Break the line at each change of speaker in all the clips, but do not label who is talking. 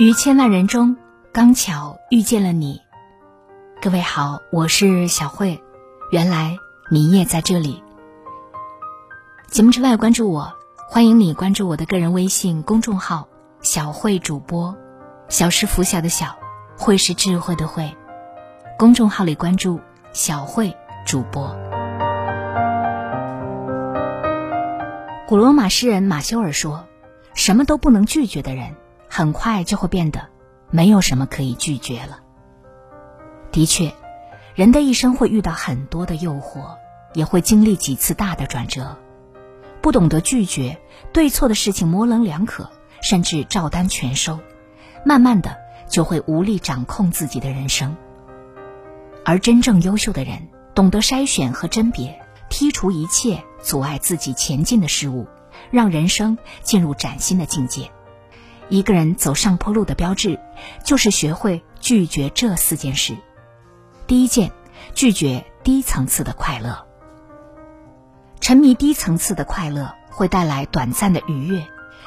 于千万人中，刚巧遇见了你。各位好，我是小慧。原来你也在这里。节目之外，关注我，欢迎你关注我的个人微信公众号“小慧主播”。小是拂晓的小，慧是智慧的慧。公众号里关注“小慧主播”。古罗马诗人马修尔说：“什么都不能拒绝的人。”很快就会变得没有什么可以拒绝了。的确，人的一生会遇到很多的诱惑，也会经历几次大的转折。不懂得拒绝，对错的事情模棱两可，甚至照单全收，慢慢的就会无力掌控自己的人生。而真正优秀的人，懂得筛选和甄别，剔除一切阻碍自己前进的事物，让人生进入崭新的境界。一个人走上坡路的标志，就是学会拒绝这四件事。第一件，拒绝低层次的快乐。沉迷低层次的快乐会带来短暂的愉悦，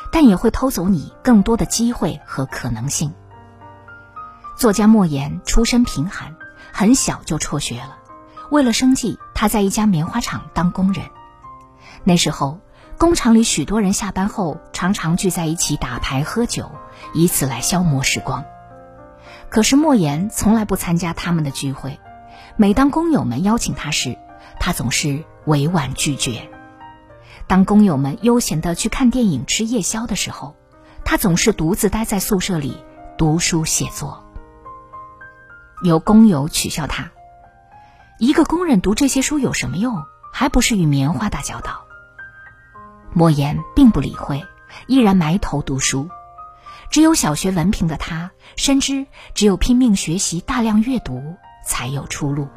但也会偷走你更多的机会和可能性。作家莫言出身贫寒，很小就辍学了。为了生计，他在一家棉花厂当工人。那时候。工厂里许多人下班后常常聚在一起打牌喝酒，以此来消磨时光。可是莫言从来不参加他们的聚会，每当工友们邀请他时，他总是委婉拒绝。当工友们悠闲的去看电影、吃夜宵的时候，他总是独自待在宿舍里读书写作。有工友取笑他：“一个工人读这些书有什么用？还不是与棉花打交道。”莫言并不理会，依然埋头读书。只有小学文凭的他，深知只有拼命学习、大量阅读，才有出路。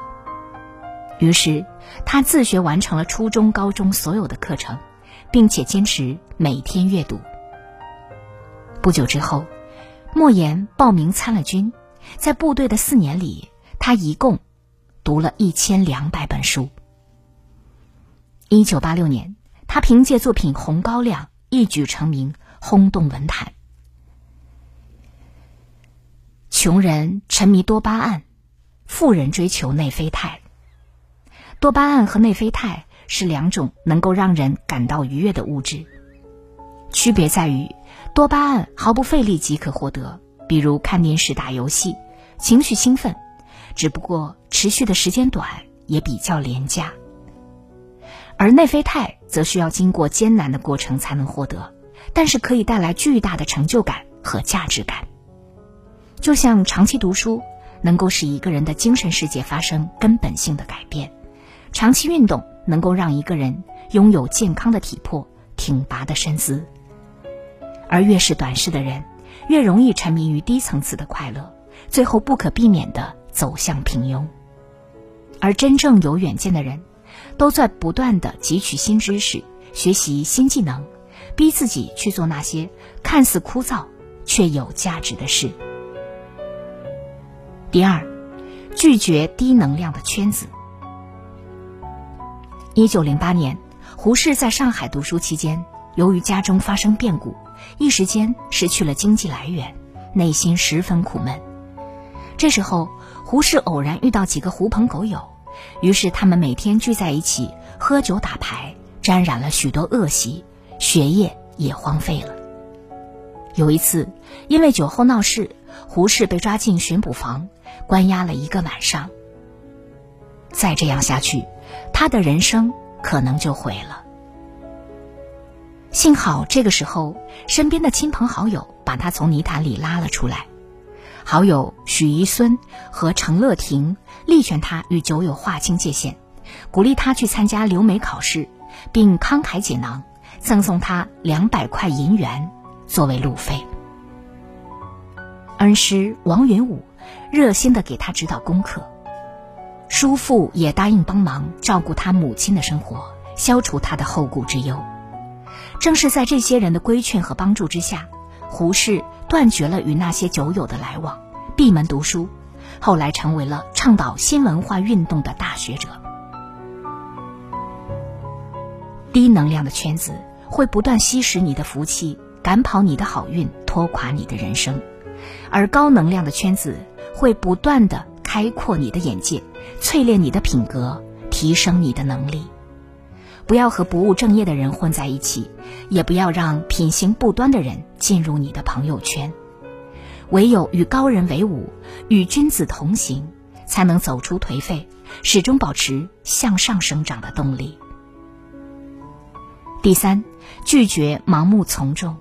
于是，他自学完成了初中、高中所有的课程，并且坚持每天阅读。不久之后，莫言报名参了军，在部队的四年里，他一共读了一千两百本书。一九八六年。他凭借作品《红高粱》一举成名，轰动文坛。穷人沉迷多巴胺，富人追求内啡肽。多巴胺和内啡肽是两种能够让人感到愉悦的物质，区别在于，多巴胺毫不费力即可获得，比如看电视、打游戏，情绪兴奋，只不过持续的时间短，也比较廉价。而内啡肽则需要经过艰难的过程才能获得，但是可以带来巨大的成就感和价值感。就像长期读书能够使一个人的精神世界发生根本性的改变，长期运动能够让一个人拥有健康的体魄、挺拔的身姿。而越是短视的人，越容易沉迷于低层次的快乐，最后不可避免的走向平庸。而真正有远见的人。都在不断的汲取新知识，学习新技能，逼自己去做那些看似枯燥却有价值的事。第二，拒绝低能量的圈子。一九零八年，胡适在上海读书期间，由于家中发生变故，一时间失去了经济来源，内心十分苦闷。这时候，胡适偶然遇到几个狐朋狗友。于是他们每天聚在一起喝酒打牌，沾染了许多恶习，学业也荒废了。有一次，因为酒后闹事，胡适被抓进巡捕房，关押了一个晚上。再这样下去，他的人生可能就毁了。幸好这个时候，身边的亲朋好友把他从泥潭里拉了出来。好友许宜孙和程乐亭力劝他与酒友划清界限，鼓励他去参加留美考试，并慷慨解囊，赠送他两百块银元作为路费。恩师王云武热心的给他指导功课，叔父也答应帮忙照顾他母亲的生活，消除他的后顾之忧。正是在这些人的规劝和帮助之下。胡适断绝了与那些酒友的来往，闭门读书，后来成为了倡导新文化运动的大学者。低能量的圈子会不断吸食你的福气，赶跑你的好运，拖垮你的人生，而高能量的圈子会不断的开阔你的眼界，淬炼你的品格，提升你的能力。不要和不务正业的人混在一起，也不要让品行不端的人进入你的朋友圈。唯有与高人为伍，与君子同行，才能走出颓废，始终保持向上生长的动力。第三，拒绝盲目从众。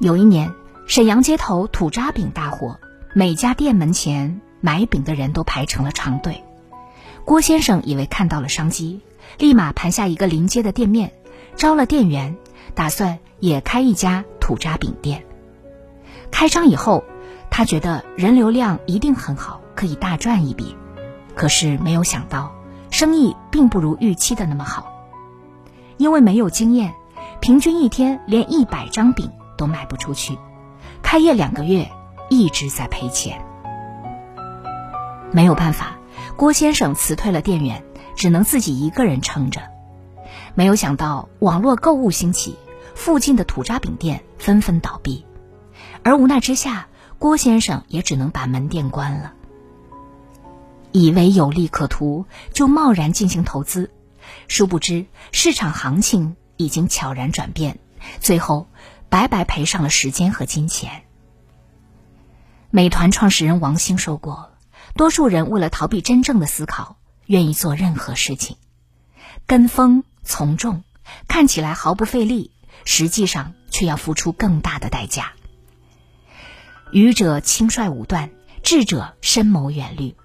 有一年，沈阳街头土渣饼大火，每家店门前买饼的人都排成了长队。郭先生以为看到了商机，立马盘下一个临街的店面，招了店员，打算也开一家土渣饼店。开张以后，他觉得人流量一定很好，可以大赚一笔。可是没有想到，生意并不如预期的那么好。因为没有经验，平均一天连一百张饼都卖不出去，开业两个月一直在赔钱。没有办法。郭先生辞退了店员，只能自己一个人撑着。没有想到网络购物兴起，附近的土渣饼店纷纷倒闭，而无奈之下，郭先生也只能把门店关了。以为有利可图，就贸然进行投资，殊不知市场行情已经悄然转变，最后白白赔上了时间和金钱。美团创始人王兴说过。多数人为了逃避真正的思考，愿意做任何事情，跟风从众，看起来毫不费力，实际上却要付出更大的代价。愚者轻率武断，智者深谋远虑。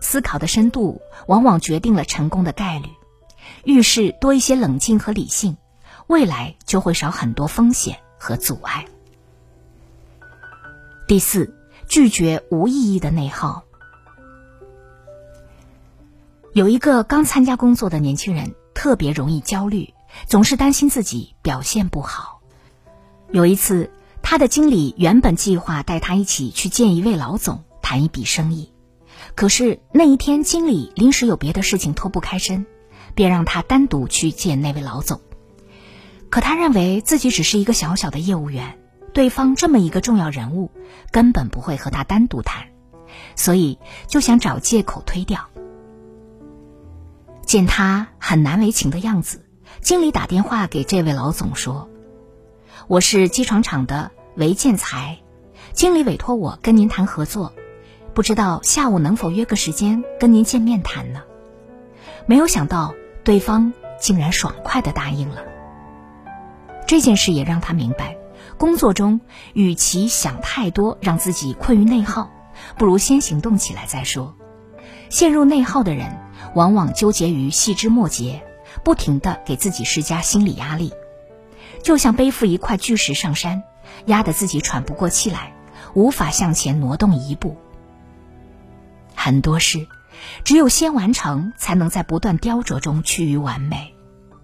思考的深度往往决定了成功的概率。遇事多一些冷静和理性，未来就会少很多风险和阻碍。第四，拒绝无意义的内耗。有一个刚参加工作的年轻人，特别容易焦虑，总是担心自己表现不好。有一次，他的经理原本计划带他一起去见一位老总，谈一笔生意，可是那一天经理临时有别的事情脱不开身，便让他单独去见那位老总。可他认为自己只是一个小小的业务员，对方这么一个重要人物，根本不会和他单独谈，所以就想找借口推掉。见他很难为情的样子，经理打电话给这位老总说：“我是机床厂的韦建才，经理委托我跟您谈合作，不知道下午能否约个时间跟您见面谈呢？”没有想到对方竟然爽快的答应了。这件事也让他明白，工作中与其想太多让自己困于内耗，不如先行动起来再说。陷入内耗的人。往往纠结于细枝末节，不停的给自己施加心理压力，就像背负一块巨石上山，压得自己喘不过气来，无法向前挪动一步。很多事，只有先完成，才能在不断雕琢中趋于完美；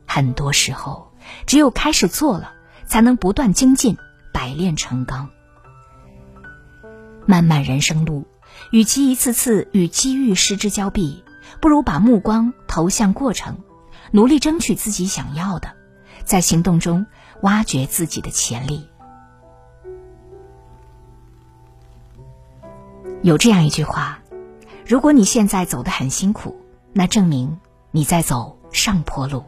很多时候，只有开始做了，才能不断精进，百炼成钢。漫漫人生路，与其一次次与机遇失之交臂。不如把目光投向过程，努力争取自己想要的，在行动中挖掘自己的潜力。有这样一句话：如果你现在走得很辛苦，那证明你在走上坡路。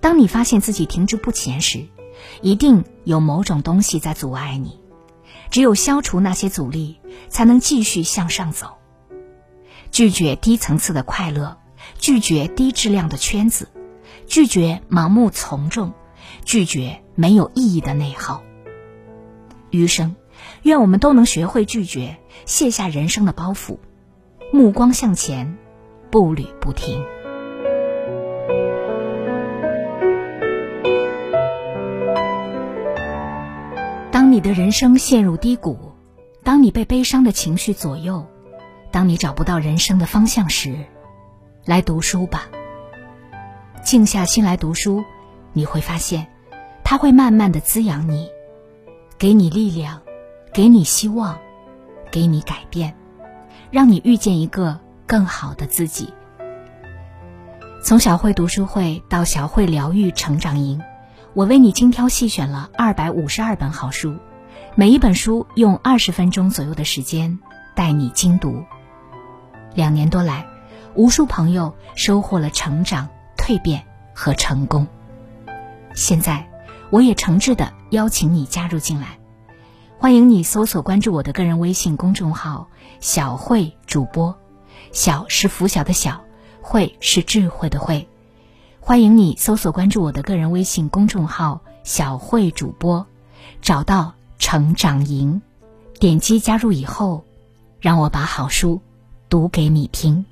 当你发现自己停滞不前时，一定有某种东西在阻碍你。只有消除那些阻力，才能继续向上走。拒绝低层次的快乐，拒绝低质量的圈子，拒绝盲目从众，拒绝没有意义的内耗。余生，愿我们都能学会拒绝，卸下人生的包袱，目光向前，步履不停。当你的人生陷入低谷，当你被悲伤的情绪左右。当你找不到人生的方向时，来读书吧。静下心来读书，你会发现，它会慢慢的滋养你，给你力量，给你希望，给你改变，让你遇见一个更好的自己。从小慧读书会到小慧疗愈成长营，我为你精挑细选了二百五十二本好书，每一本书用二十分钟左右的时间带你精读。两年多来，无数朋友收获了成长、蜕变和成功。现在，我也诚挚的邀请你加入进来，欢迎你搜索关注我的个人微信公众号“小慧主播”，小是拂晓的小，慧是智慧的慧。欢迎你搜索关注我的个人微信公众号“小慧主播”，找到成长营，点击加入以后，让我把好书读给你听。